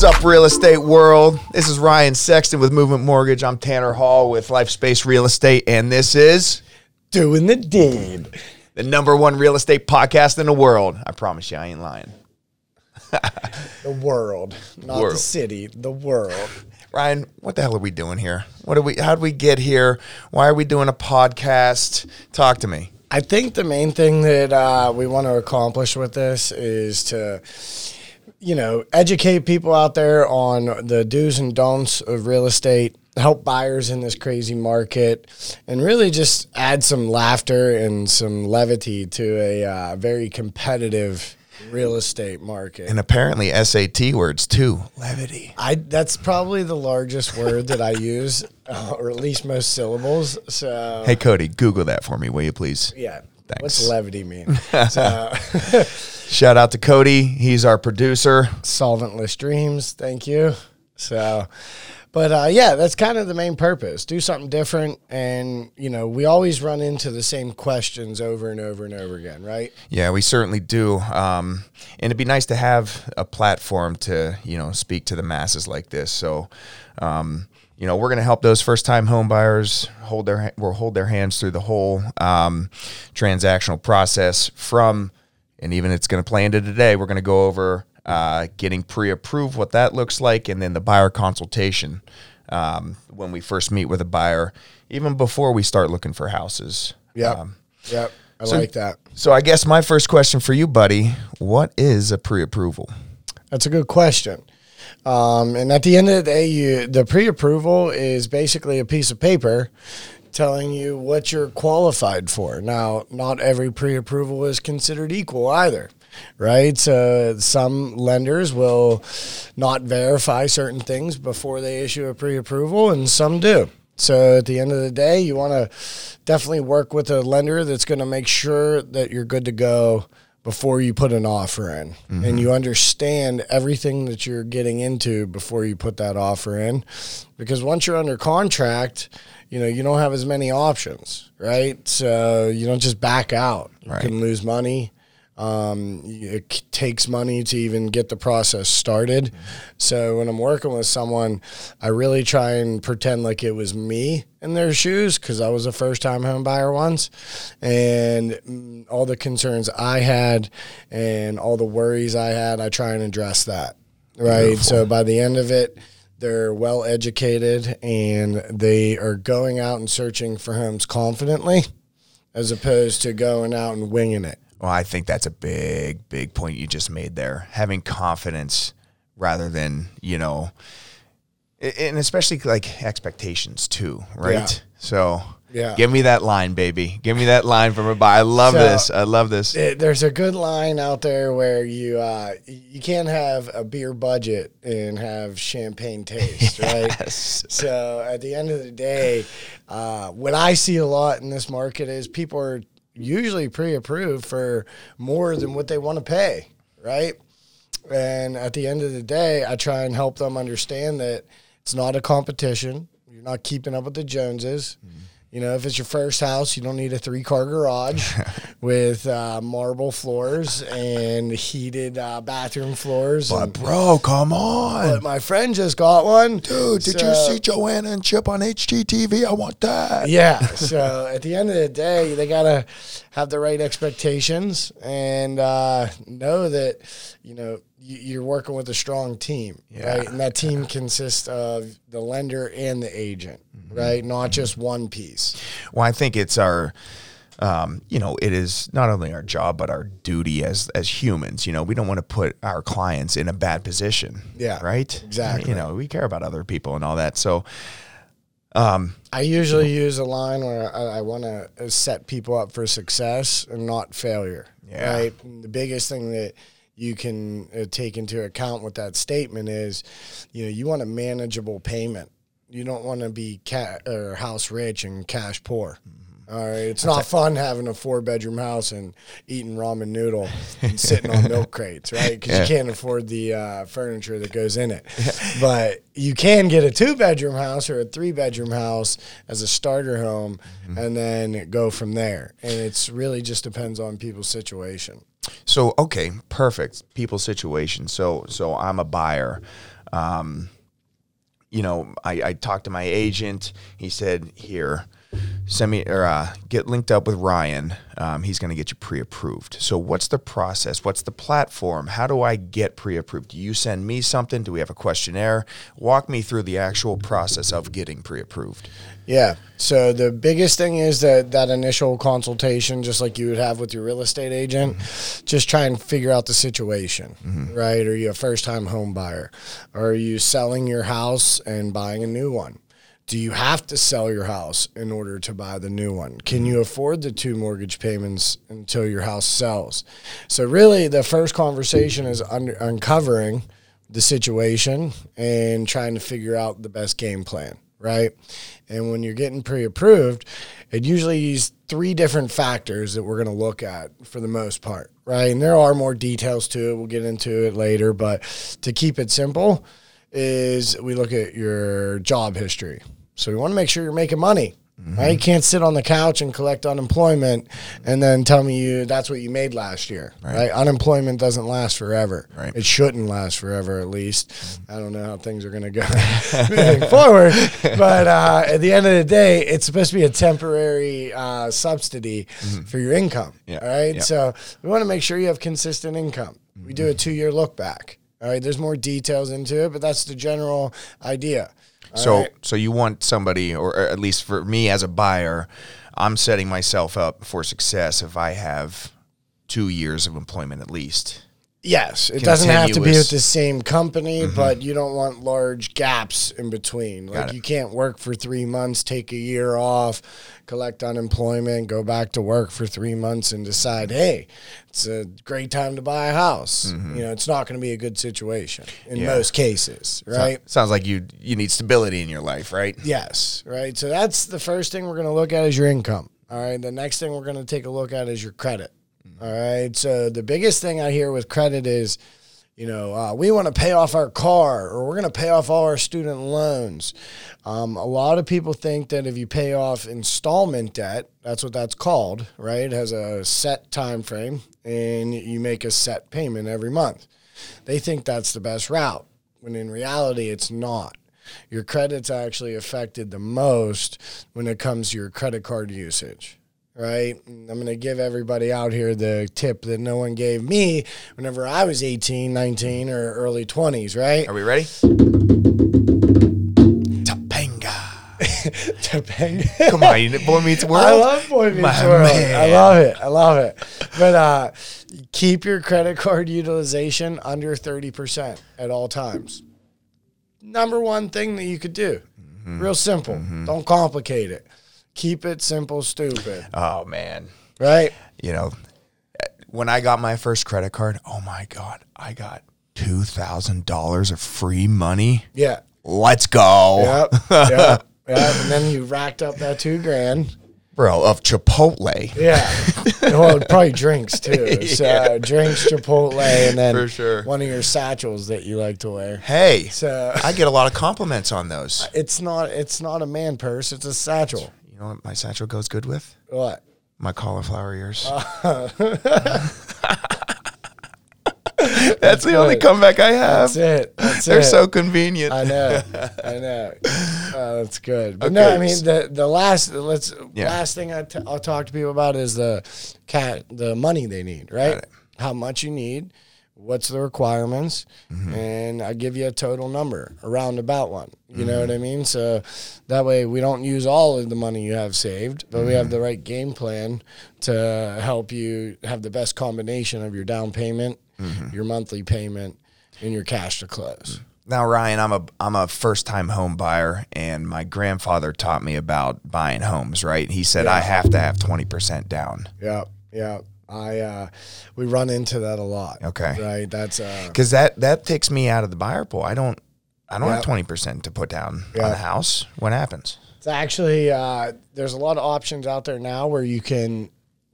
What's up, real estate world? This is Ryan Sexton with Movement Mortgage. I'm Tanner Hall with Lifespace Real Estate, and this is Doing the deed. the number one real estate podcast in the world. I promise you, I ain't lying. The world, not World. the city, the world. Ryan, what the hell are we doing here? What are we? How did we get here? Why are we doing a podcast? Talk to me. I think the main thing that uh, we want to accomplish with this is to, you know, educate people out there on the do's and don'ts of real estate, help buyers in this crazy market, and really just add some laughter and some levity to a uh, very competitive real estate market. And apparently SAT words too. Levity. I that's probably the largest word that I use, uh, or at least most syllables. So Hey Cody, Google that for me, will you please? yeah, Thanks. what's levity mean? so, Shout out to Cody. He's our producer. solventless dreams. Thank you. So, but uh, yeah, that's kind of the main purpose. Do something different, and you know, we always run into the same questions over and over and over again, right? Yeah, we certainly do. Um, and it'd be nice to have a platform to, you know, speak to the masses like this. So, um, you know, we're going to help those first-time home buyers hold their we'll hold their hands through the whole um, transactional process from, and even it's going to play into today. We're going to go over uh, getting pre-approved, what that looks like, and then the buyer consultation um, when we first meet with a buyer, even before we start looking for houses. Yep. Um, yep. I so- like that. so I guess my first question for you, buddy, what is a pre-approval? That's a good question. Um, and at the end of the day, you the pre-approval is basically a piece of paper telling you what you're qualified for. Now, not every pre-approval is considered equal either, right? So some lenders will not verify certain things before they issue a pre-approval, and some do. So at the end of the day, you want to definitely work with a lender that's going to make sure that you're good to go before you put an offer in mm-hmm. and you understand everything that you're getting into before you put that offer in because once you're under contract you know you don't have as many options right so you don't just back out you Right. can lose money um, it takes money to even get the process started. So when I'm working with someone, I really try and pretend like it was me in their shoes because I was a first time home buyer once. And mm, all the concerns I had and all the worries I had, I try and address that. Right. So by the end of it, they're well educated and they are going out and searching for homes confidently as opposed to going out and winging it. Well, I think that's a big, big point you just made there. Having confidence rather than, you know, and especially like expectations too, right? Yeah. So, Yeah. give me that line, baby. Give me that line from a buy. I love So- this. I love this. It- there's a good line out there where you uh, you can't have a beer budget and have champagne taste, right? Yes. So at the end of the day, uh, what I see a lot in this market is people are usually pre-approved for more than what they want to pay, right? And at the end of the day, I try and help them understand that it's not a competition. You're not keeping up with the Joneses. You know, if it's your first house, you don't need a three car garage with uh, marble floors and heated uh, bathroom floors. But and, bro, come on. but my friend just got one. Dude, did you see Joanna and Chip on HGTV? I want that. Yeah. So at the end of the day, they gotta have the right expectations and uh, know that you know you're working with a strong team, Yeah. right? And that team consists of the lender and the agent, right? Not just one piece. Well, I think it's our, um, you know, it is not only our job but our duty as as humans. You know, we don't want to put our clients in a bad position. Yeah, Right. exactly. You know, we care about other people and all that. So, um, I usually use a line where I, I want to set people up for success and not failure. Yeah. Right. And the biggest thing that you can uh, take into account with that statement is, you know, you want a manageable payment. You don't want to be cat or house rich and cash poor. All right, it's not fun having a four bedroom house and eating ramen noodle and sitting on milk crates, right? Because Yeah. you can't afford the uh, furniture that goes in it. But you can get a two bedroom house or a three bedroom house as a starter home, and then go from there. And it's really just depends on people's situation. So okay, perfect. People's situation. So so I'm a buyer. Um, you know, I, I talked to my agent. He said, "Here, send me or uh, get linked up with Ryan. Um, he's going to get you pre-approved." So, what's the process? What's the platform? How do I get pre-approved? Do you send me something? Do we have a questionnaire? Walk me through the actual process of getting pre-approved. Yeah. So the biggest thing is that that initial consultation, just like you would have with your real estate agent, just try and figure out the situation, right? Are you a first time home buyer? Are you selling your house and buying a new one? Do you have to sell your house in order to buy the new one? Can you afford the two mortgage payments until your house sells? So really, the first conversation is under, uncovering the situation and trying to figure out the best game plan, right? And when you're getting pre-approved, it usually is three different factors that we're going to look at for the most part, right? And there are more details to it. We'll get into it later, but to keep it simple, is we look at your job history. So we want to make sure you're making money. Right? You can't sit on the couch and collect unemployment and then tell me you that's what you made last year. Right? Unemployment doesn't last forever. Right. It shouldn't last forever at least. I don't know how things are gonna go moving forward. But uh, at the end of the day, it's supposed to be a temporary uh, subsidy for your income. Yeah. All right. So we want to make sure you have consistent income. We do a two year look back. All right. There's more details into it, but that's the general idea. So, right. so you want somebody, or at least for me as a buyer, I'm setting myself up for success if I have two years of employment at least. Yes, it doesn't have to be with the same company, mm-hmm. but you don't want large gaps in between. Like you can't work for three months, take a year off, collect unemployment, go back to work for three months, and decide, hey, it's a great time to buy a house. Mm-hmm. You know, it's not going to be a good situation in Yeah. most cases, right? Sounds like you you need stability in your life, right? Yes, right. So that's the first thing we're going to look at is your income. All right. The next thing we're going to take a look at is your credit. All right. So the biggest thing I hear with credit is, you know, uh, we want to pay off our car or we're going to pay off all our student loans. Um, a lot of people think that if you pay off installment debt, that's what that's called, right? It has a set time frame and you make a set payment every month. They think that's the best route when in reality it's not your credit's actually affected the most when it comes to your credit card usage right And i'm going to give everybody out here the tip that no one gave me whenever i was 18 19 or early 20s right Are we ready? Topanga. Topanga. Come on, you Boy Meets World. I love Boy Meets My World. man. I love it. I love it. But uh, keep your credit card utilization under 30% at all times. Number one thing that you could do. Mm-hmm. Real simple. Don't complicate it. Keep it simple, stupid. Oh man, Right? you know, when I got my first credit card, oh my god, I got two thousand dollars of free money. Yeah. Let's go, Yep. yep. Yep. And then you racked up that two grand. bro. Of Chipotle. Yeah. well, probably drinks too. So drinks, Chipotle, and then For sure. one of your satchels that you like to wear. Hey, So I get a lot of compliments on those. it's not it's not a man purse, it's a satchel. You know what my satchel goes good with? What? My cauliflower ears. Uh, That's the only comeback I have. That's it. That's They're it. so convenient. I know. I know. Uh, that's good. But no, I mean the the last let's Yeah. last thing I t- I'll talk to people about is the cat the money they need, right? How much you need, what's the requirements, Mm-hmm. and I give you a total number, a roundabout one. You Mm-hmm. know what I mean? So that way we don't use all of the money you have saved, but we have Mm-hmm. the right game plan to help you have the best combination of your down payment, Mm-hmm. your monthly payment, and your cash to close. Now, Ryan, I'm a I'm a first time home buyer, and my grandfather taught me about buying homes. Right? He said I have to have twenty percent down Yeah, yeah. I uh, we run into that a lot. Okay. right. That's uh, because that that takes me out of the buyer pool. I don't I don't Yeah. have twenty percent to put down Yeah. on a house. What happens? it's actually uh, there's a lot of options out there now where you can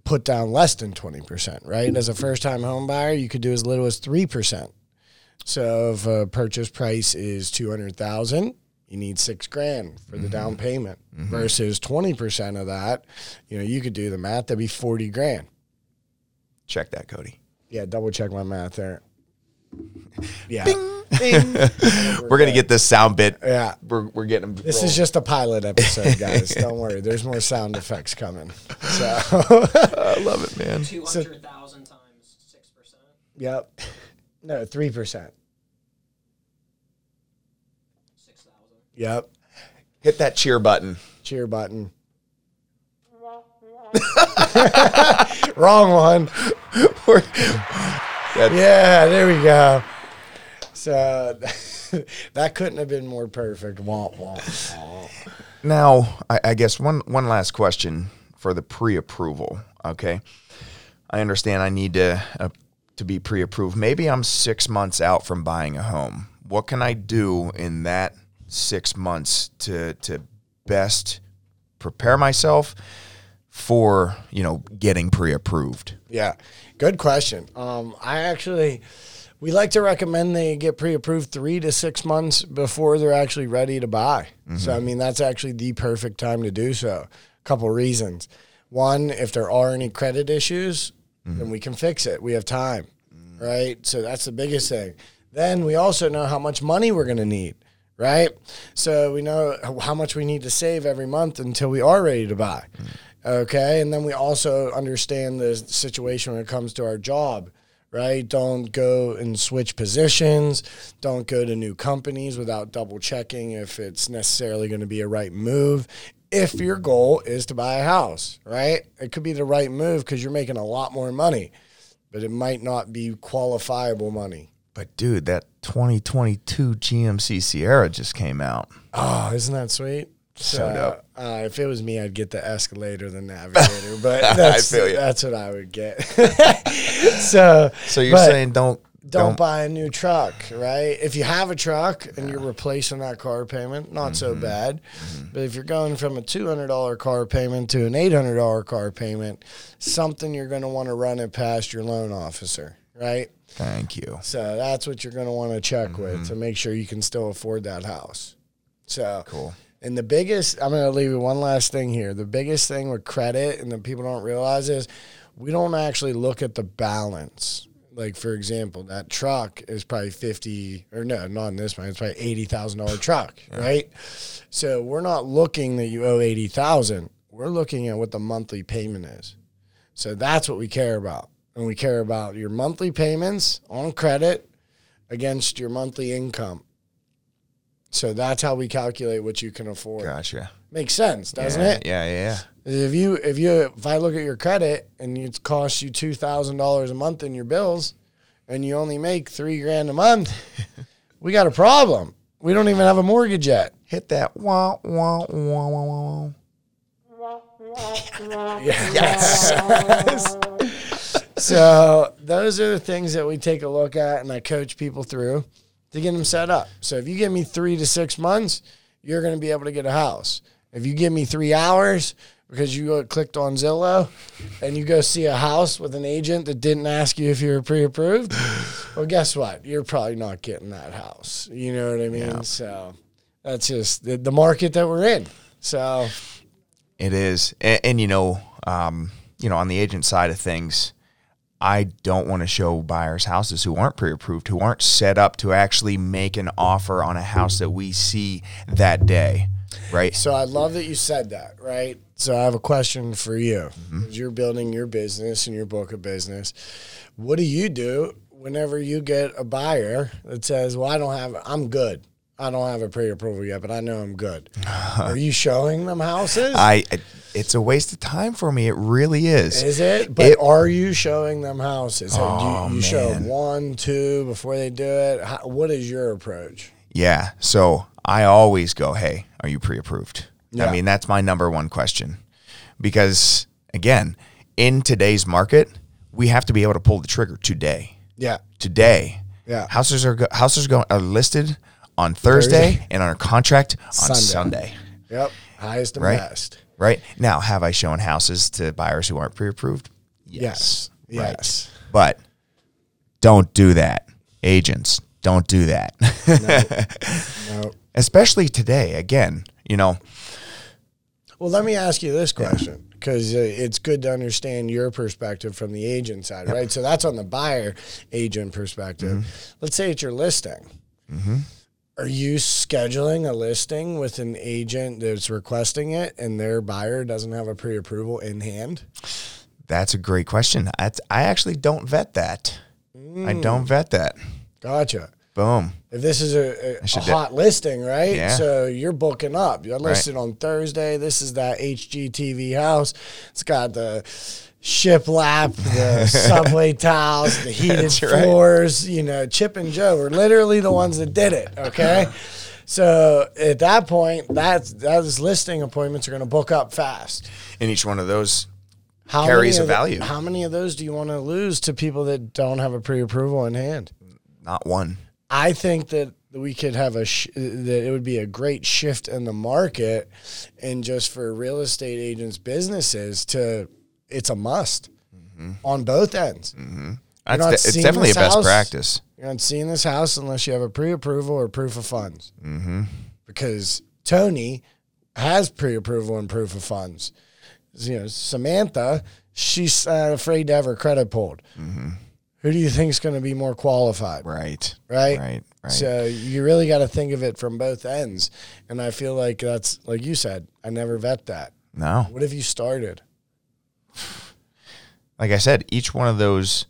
put down less than twenty percent. Right, as a first time home buyer, you could do as little as three percent. So if a purchase price is two hundred thousand. You need six grand for the down payment versus twenty percent of that. You know, you could do the math. That'd be forty grand. Check that, Cody. Yeah, double check my math there. Yeah. Ding. We're gonna get this sound bit. Yeah. we're, we're getting. them This is just a pilot episode, guys. Don't worry. There's more sound effects coming. So, I love it, man. 200,000 times 6%. yep. No, 3%. 6,000. Yep. Hit that cheer button. Cheer button. Wrong one. Yeah, there we go. So that couldn't have been more perfect. Womp womp. womp. Now, I, I guess one one last question for the pre-approval. Okay, I understand I need to uh, to be pre-approved. Maybe I'm six months out from buying a home. What can I do in that six months to to best prepare myself for you know getting pre-approved? Yeah, good question. Um, I actually, we like to recommend they get pre-approved three to six months before they're actually ready to buy. So I mm-hmm. mean, that's actually the perfect time to do so. A couple reasons. One, if there are any credit issues, then mm-hmm. we can fix it. We have time, mm. right? So that's the biggest thing. Then we also know how much money we're going to need, right? So we know how much we need to save every month until we are ready to buy. Mm. Okay. And then we also understand the situation when it comes to our job, right? Don't go and switch positions. Don't go to new companies without double checking if it's necessarily going to be a right move. If your goal is to buy a house, right? It could be the right move because you're making a lot more money, but it might not be qualifiable money. But dude, that 2022 GMC Sierra just came out. Oh, isn't that sweet? So dope. Uh, if it was me, I'd get the Escalator, the Navigator, but that's, that's what I would get. so, So you're saying don't don't, buy a new truck, right? If you have a truck and you're replacing that car payment, not so Mm-hmm. bad. But if you're going from a $200 car payment to an $800 car payment, something you're going to want to run it past your loan officer, right? Thank you. So that's what you're going to want to check Mm-hmm. with to make sure you can still afford that house. So Cool. And the biggest, I'm going to leave you one last thing here. The biggest thing with credit, and that people don't realize is, we don't actually look at the balance. Like for example, that truck is probably fifty, or no, not in this one. It's probably eighty thousand dollar truck, right? So we're not looking that you owe eighty thousand. We're looking at what the monthly payment is. So that's what we care about, and we care about your monthly payments on credit against your monthly income. So that's how we calculate what you can afford. Gotcha. Makes sense, doesn't yeah, it? Yeah, yeah, If you if you if I look at your credit and it costs you two thousand dollars a month in your bills, and you only make three grand a month, we got a problem. We don't even have a mortgage yet. Hit that wah wah wah wah wah. Yes. so those are the things that we take a look at, and I coach people through to get them set up. So if you give me three to six months, you're going to be able to get a house. If you give me three hours because you clicked on Zillow and you go see a house with an agent that didn't ask you if you were pre-approved, well, guess what? You're probably not getting that house. You know what I mean? Yeah. So that's just the, the market that we're in. So It is, and, and you know, um, you know, on the agent side of things, I don't want to show buyers houses who aren't pre-approved, who aren't set up to actually make an offer on a house that we see that day, right? So I love that you said that, right? So I have a question for you. Mm-hmm. You're building your business and your book of business. What do you do whenever you get a buyer that says, "Well, I don't have I'm good. I don't have a pre-approval yet, but I know I'm good." Are you showing them houses? I, it's a waste of time for me. It really is. is it? But It- are you showing them houses? do Oh, you, you show one, two before they do it? How, what is your approach? Yeah. So I always go, hey, are you pre approved? Yeah. I mean, that's my number one question. Because again, in today's market, we have to be able to pull the trigger today. Yeah. Today. Yeah. Houses are houses going are listed on Thursday, Thursday. and on a contract on Sunday. Sunday. Yep. Highest and Right. best. Right? Now, have I shown houses to buyers who aren't pre approved? Yes. Right. Yes. But don't do that. Agents, don't do that. No. Especially today. Again, you know, Well, let me ask you this question because uh, it's good to understand your perspective from the agent side, right? So that's on the buyer agent perspective. Mm-hmm. Let's say it's your listing, Are you scheduling a listing with an agent that's requesting it and their buyer doesn't have a pre approval in hand? That's a great question. I, I actually don't vet that. I mm. don't vet that. Gotcha. Boom. If this is a, a, a do- hot listing, right? Yeah. So you're booking up. You're listed on Thursday. This is that HGTV house. It's got the shiplap, the subway tiles, the heated That's right. floors. You know, Chip and Jo were literally the ones that did it. Okay. So at that point, that's those listing appointments are going to book up fast. And each one of those, How Carries a of the- value. how many of those do you want to lose to people that don't have a pre-approval in hand? not one. I think that we could have a sh- that it would be a great shift in the market, and just for real estate agents' businesses to it's a must on both ends. That's not de- it's definitely a best house? practice. You're not seeing this house unless you have a pre-approval or proof of funds, mm-hmm. because Tony has pre-approval and proof of funds. You know, Samantha, she's uh, afraid to have her credit pulled. Who do you think is going to be more qualified? Right. right? Right. Right. So you really got to think of it from both ends. And I feel like that's like you said, I never vet that. no. What have you started? Like I said, each one of those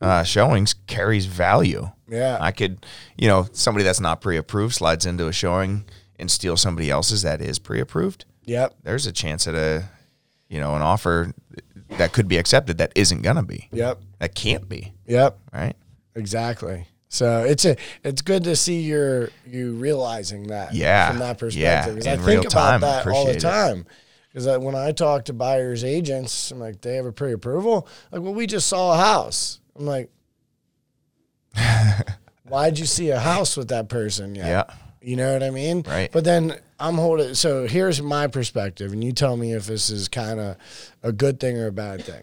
uh, showings carries value. Yeah. I could, you know, somebody that's not pre-approved slides into a showing and steals somebody else's that is pre-approved. yep. There's a chance at a, you know, an offer that could be accepted that isn't gonna be. Yep. That can't be. Yep. Right. Exactly. So it's a it's good to see your you realizing that Yeah. from that perspective. Yeah. I In think real time. about that all the time. it. Because when I talk to buyers agents, I'm like, they have a pre-approval. Like, well, we just saw a house. I'm like, why'd you see a house with that person yet? Yeah. You know what I mean? Right. But then I'm holding. So here's my perspective, and you tell me if this is kind of a good thing or a bad thing.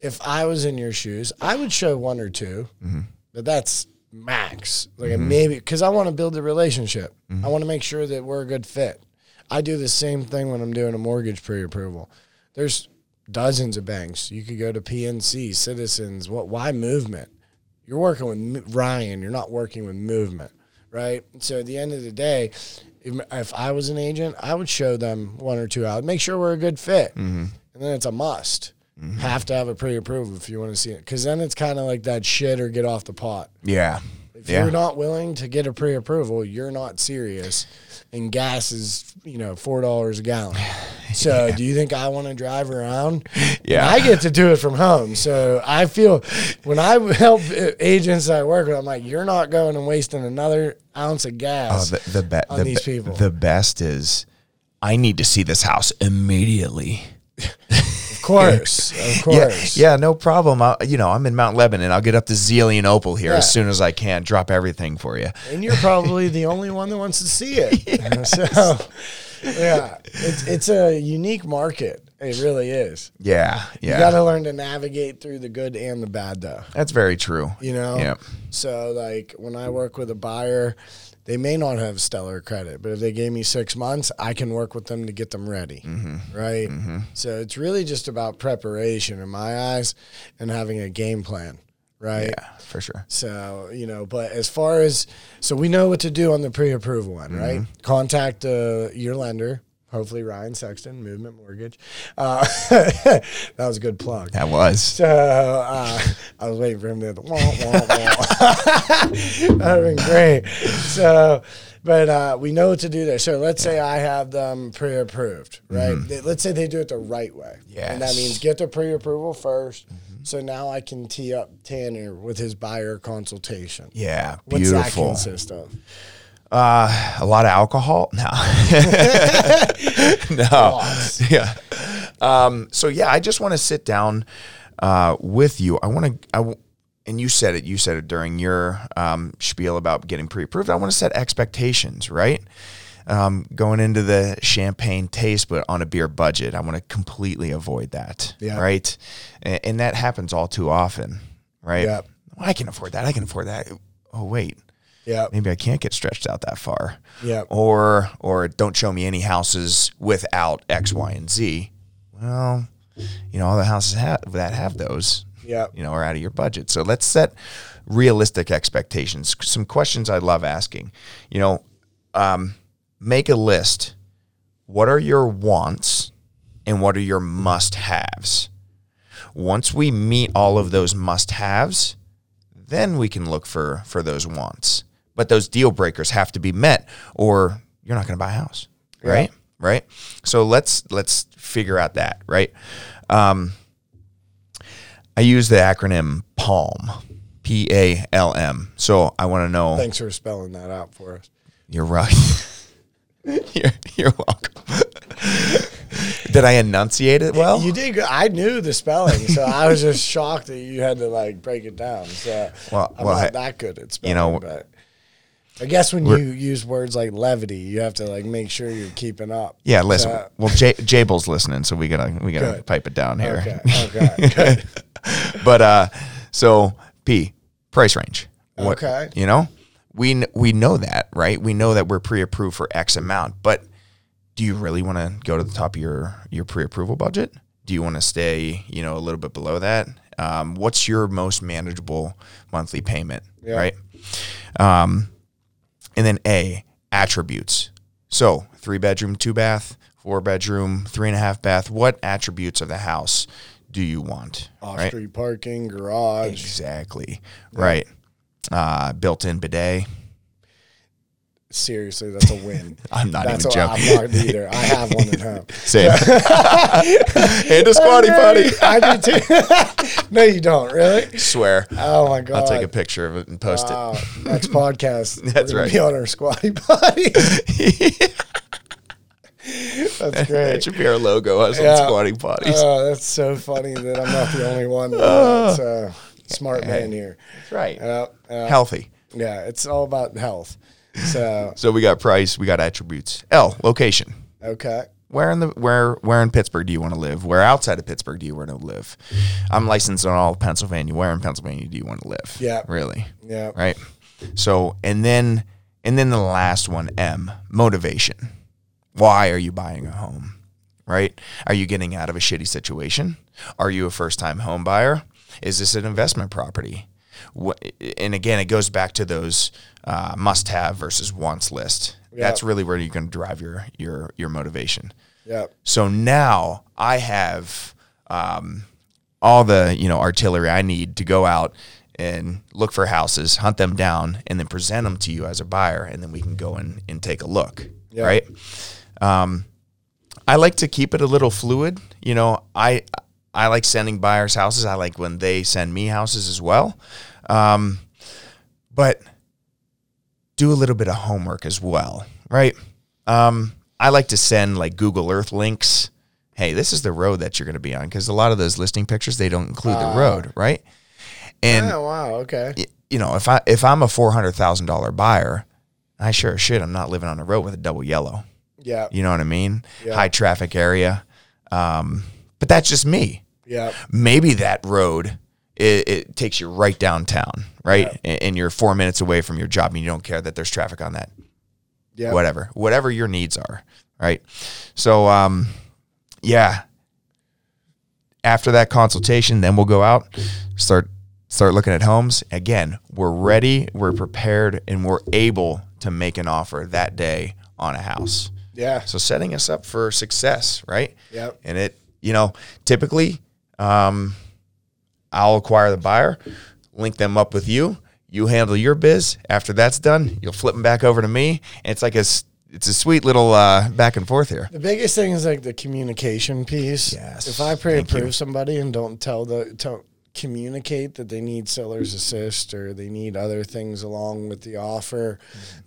If I was in your shoes, I would show one or 2 Mm-hmm. but that's max. Like maybe because I want to build a relationship. I want to make sure that we're a good fit. I do the same thing when I'm doing a mortgage pre-approval. There's dozens of banks. You could go to PNC, Citizens. What? Why movement? You're working with Ryan. You're not working with movement, right? So at the end of the day, if, if I was an agent, I would show them one or two out, make sure we're a good fit, mm-hmm. and then it's a must. Mm-hmm. Have to have a pre-approval if you want to see it, because then it's kind of like that shit or get off the pot. Yeah. If Yeah. you're not willing to get a pre-approval, you're not serious. And gas is, you know, four dollars a gallon. So, do you think I want to drive around? Yeah. And I get to do it from home. So I feel when I help agents I work with, I'm like, you're not going and wasting another ounce of Oh, gas. the the, be- on the, these be- people. the best is I need to see this house immediately. of course, of Yeah, course. yeah, no problem. I, you know, I'm in Mount Lebanon. I'll get up to Zelienople here Yeah. as soon as I can. Drop everything for you. And you're probably the only one that wants to see it. So, yeah, it's it's a unique market. It really is. Yeah, yeah. You got to learn to navigate through the good and the bad, though. That's very true. You know. Yeah. So, like when I work with a buyer, they may not have stellar credit, but if they gave me six months, I can work with them to get them ready. Mm-hmm. Right. So it's really just about preparation in my eyes and having a game plan. Right. Yeah, for sure. So, you know, but as far as, so we know what to do on the pre approval one, right? Mm-hmm. Contact uh, your lender, hopefully Ryan Sexton, Movement Mortgage. Uh, that was a good plug. That was. So uh, I was waiting for him to wah, wah, wah. that would have been great. So, but uh, we know what to do there. So let's say I have them pre-approved, right? They- let's say they do it the right way. Yeah. And that Mm-hmm. Mm-hmm. means get the pre-approval 1st So now I can tee up Tanner with his buyer consultation. Yeah, What's that beautiful. consist of? Uh, a lot of alcohol? No. no. Yeah. Um, so yeah, I just want to sit down uh, with you. I want to, I w- and you said it. You said it during your um, spiel about getting pre-approved. I want to set expectations, right? Um, going into the champagne taste, but on a beer budget, I want to completely avoid that, Yeah. right? And, and that happens all too often, right? Yep. Well, I can afford that. I can afford that. Oh wait, Yeah. maybe I can't get stretched out that far. Yep. Or or don't show me any houses without X, Y, and Z. Well, you know, all the houses have, that have those, Yep. you know, are out of your budget. So let's set realistic expectations. Some questions I love asking. You know, um, make a list. What are your wants and what are your must haves? Once we meet all of those must haves, then we can look for for those wants. But those deal breakers have to be met or you're not going to buy a house, right? Right? So let's let's figure out that, right? Um, I use the acronym PALM, P A L M. So I want to know Thanks for spelling that out for us. you're right. you're, you're welcome. Did I enunciate it well? You did. I knew the spelling, so I was just shocked that you had to like break it down. So Well- I'm well, not I- that good at spelling. you know, but I guess when you we're- use words like levity, you have to like make sure you're keeping up. yeah, listen. Well, J- Jabel's listening, so we gotta we gotta Good. pipe it down here. okay. Okay. Good. but uh, so P price range. Okay. You know, we we know that, right? We know that we're pre-approved for X amount, but do you really want to go to the top of your your pre-approval budget? Do you want to stay, you know, a little bit below that? Um, what's your most manageable monthly payment, Yeah. right? Um, and then A attributes. So three bedroom, two bath, four bedroom, three and a half bath. What attributes of the house do you want? Off right? street parking, garage. Exactly. Right. Uh, built-in bidet. Seriously, that's a win. I'm not that's even a, joking. I'm not either. I have one at home. Same. and a squatty oh, potty. I do too. no, you don't. Really? Swear. Oh my god! I'll take a picture of it and post Wow. Next podcast, That's right. Be on our squatty potty. it. That's that great. should be our logo us Yeah. on squatty potties. Oh, that's so funny that I'm not the only one. That's a smart man here. That's right. Yeah, yeah, Healthy. yeah, it's all about health. So So we got price, we got attributes. L, location. okay, Where in the where where in Pittsburgh do you want to live? Where outside of Pittsburgh do you want to live? I'm licensed in all of Pennsylvania. Where in Pennsylvania do you want to live? Yeah. Really? yeah, right? So, and then and then the last one, M, motivation. Why are you buying a home? Right? Are you getting out of a shitty situation? Are you a first-time home buyer? Is this an investment property? And again, it goes back to those uh, must-have versus wants list. That's really where you're going to drive your your your motivation. yeah, So now I have um, all the you know artillery I need to go out and look for houses, hunt them down, and then present them to you as a buyer, and then we can go in and take a look. Yeah. Right. Um, I like to keep it a little fluid. You know, I I like sending buyers houses. I like when they send me houses as well. Um, but do a little bit of homework as well, right? Um, I like to send like Google Earth links. Hey, this is the road that you're going to be on because a lot of those listing pictures they don't include the road, right? And oh wow, okay, you know, if I if I'm a four hundred thousand dollar buyer, I sure as shit I'm not living on a road with a double yellow. yeah, You know what I mean? Yeah. High traffic area. Um, but that's just me. yeah, Maybe that road it, it takes you right downtown, right? And, and you're four minutes away from your job, and you don't care that there's traffic on that. yeah, Whatever, whatever your needs are, right? So, um, yeah. After that consultation, then we'll go out, start start looking at homes. Again, we're ready, we're prepared, and we're able to make an offer that day on a house. yeah, So setting us up for success, right? Yep. And it, you know, typically, um, I'll acquire the buyer, link them up with you. You handle your biz. After that's done, you'll flip them back over to me. And it's like a, it's a sweet little uh, back and forth here. The biggest thing is like the communication piece. Yes, If I pre-approve somebody and don't tell the don't communicate that they need seller's assist or they need other things along with the offer,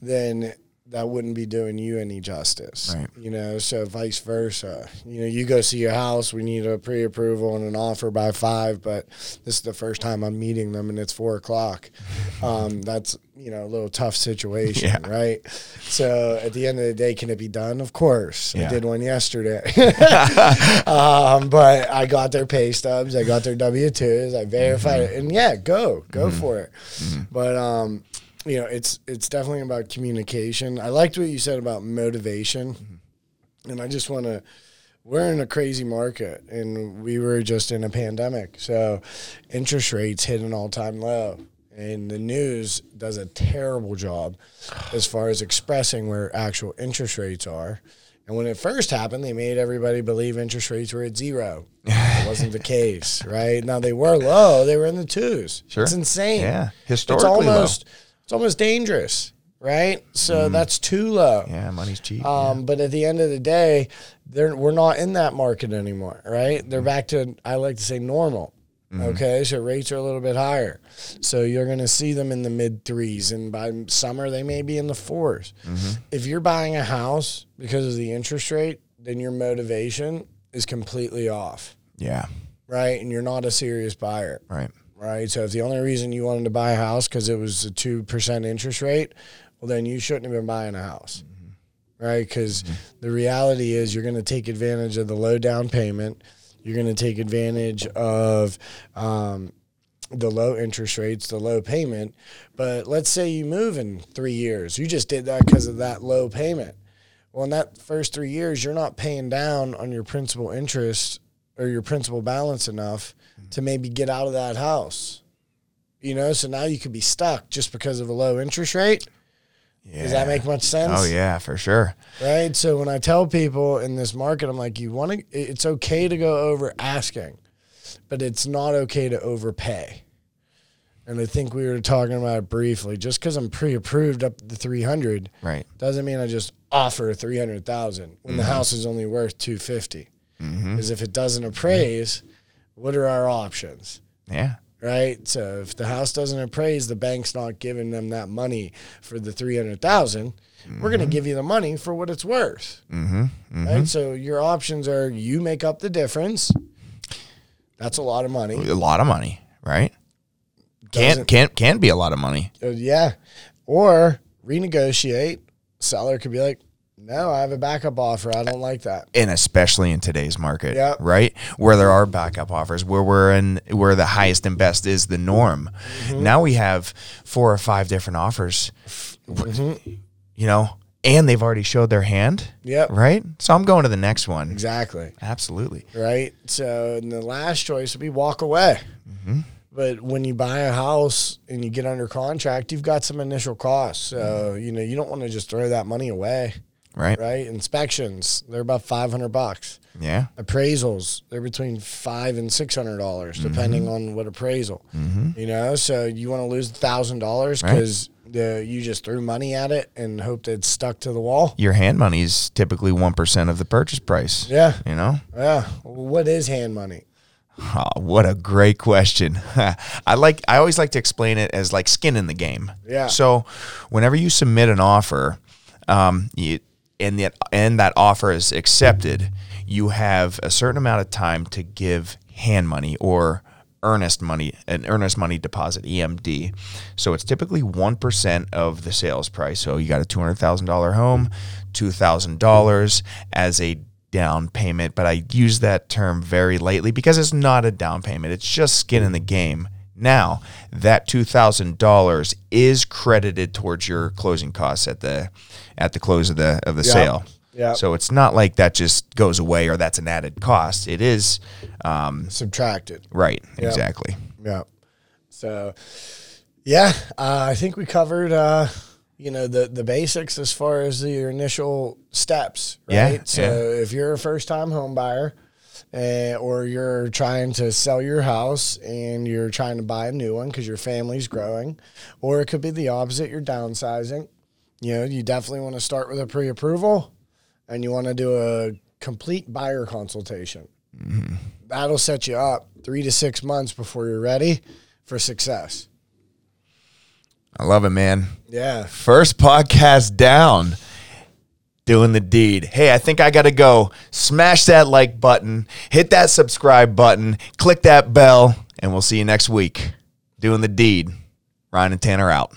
then that wouldn't be doing you any justice. Right. You know, so vice versa. You know, you go see a house, we need a pre-approval and an offer by five, but this is the first time I'm meeting them and it's four o'clock. Um, that's you know a little tough situation, Yeah. right? So at the end of the day, can it be done? Of course. I did one yesterday. um, but I got their pay stubs, I got their W twos, I verified Mm-hmm. it, and yeah, go, go for it. But um, you know, it's it's definitely about communication. I liked what you said about motivation, Mm-hmm. and I just want to. We're in a crazy market, and we were just in a pandemic, so interest rates hit an all time low. And the news does a terrible job as far as expressing where actual interest rates are. And when it first happened, they made everybody believe interest rates were at zero. It wasn't the case, right? Now they were low; they were in the twos. Sure. It's insane. Yeah, it's historically low. It's almost dangerous, right? So mm. that's too low. Yeah, money's cheap. Um, But at the end of the day, they're, we're not in that market anymore, right? They're mm. back to, I like to say, normal. Mm-hmm. Okay, so rates are a little bit higher. So you're going to see them in the mid threes, and by summer, they may be in the 4s mm-hmm. If you're buying a house because of the interest rate, then your motivation is completely off, yeah, right? And you're not a serious buyer right. Right? So if the only reason you wanted to buy a house because it was a two percent interest rate, well, then you shouldn't have been buying a house, right? Because the reality is you're going to take advantage of the low down payment. You're going to take advantage of um, the low interest rates, the low payment. But let's say you move in three years. You just did that because of that low payment. Well, in that first three years, you're not paying down on your principal interest or your principal balance enough to maybe get out of that house. You know, so now you could be stuck just because of a low interest rate. Yeah. Does that make much oh, sense? Oh yeah, for sure. Right. So when I tell people in this market, I'm like, you want to, it's okay to go over asking, but it's not okay to overpay. And I think we were talking about it briefly. Just because I'm pre-approved up to 300 Right. doesn't mean I just offer 300,000 when the mm-hmm. house is only worth 250. Because if it doesn't appraise, what are our options? Yeah. right? So if the house doesn't appraise, the bank's not giving them that money for the three hundred thousand. We're going to give you the money for what it's worth, Mm-hmm. right? So your options are you make up the difference. That's a lot of money. A lot of money, right? Doesn't- Can't can't can be a lot of money. Uh, yeah, or renegotiate. Seller could be like, "No, I have a backup offer. I don't like that." and especially in today's market, Yep. right? Where there are backup offers, where we're in, where the highest and best is the norm. Mm-hmm. Now we have four or five different offers, Mm-hmm. you know, and they've already showed their hand, Yep, right? So I'm going to the next one. exactly. Absolutely. right? So and the last choice would be walk away. But when you buy a house and you get under contract, you've got some initial costs. So you know you don't want to just throw that money away, Right. right? Inspections they're about five hundred bucks. Yeah. Appraisals they're between five and six hundred dollars mm-hmm. depending on what appraisal. Mm-hmm. You know, so you want to lose a thousand dollars Right. because you just threw money at it and hoped it stuck to the wall. Your hand money is typically 1% of the purchase price. Yeah, You know? yeah. What is hand money? Oh, what a great question. I like I always like to explain it as like skin in the game. Yeah. So whenever you submit an offer, um, you, and that and that offer is accepted, you have a certain amount of time to give hand money or earnest money, an earnest money deposit, EMD. So it's typically 1% of the sales price. So you got a $200,000 home, $2,000 as a down payment, but I use that term very lightly because it's not a down payment. It's just skin in the game. Now, that $2,000 is credited towards your closing costs at the at the close of the of the Yeah. sale. Yeah. So it's not like that just goes away or that's an added cost. It is um, Subtracted. right, Yeah. exactly. Yeah. So, yeah, uh, I think we covered, uh, you know, the the basics as far as your initial steps, Yeah, right? so yeah. if you're a first time home buyer, uh, or you're trying to sell your house and you're trying to buy a new one because your family's growing, or it could be the opposite, you're downsizing. You know, you definitely want to start with a pre-approval, and you want to do a complete buyer consultation that'll set you up three to six months before you're ready for success. I love it, man. Yeah. First podcast down. Doing the deed. Hey, I think I got to go. Smash that like button, hit that subscribe button, click that bell, and we'll see you next week. Doing the deed. Ryan and Tanner out.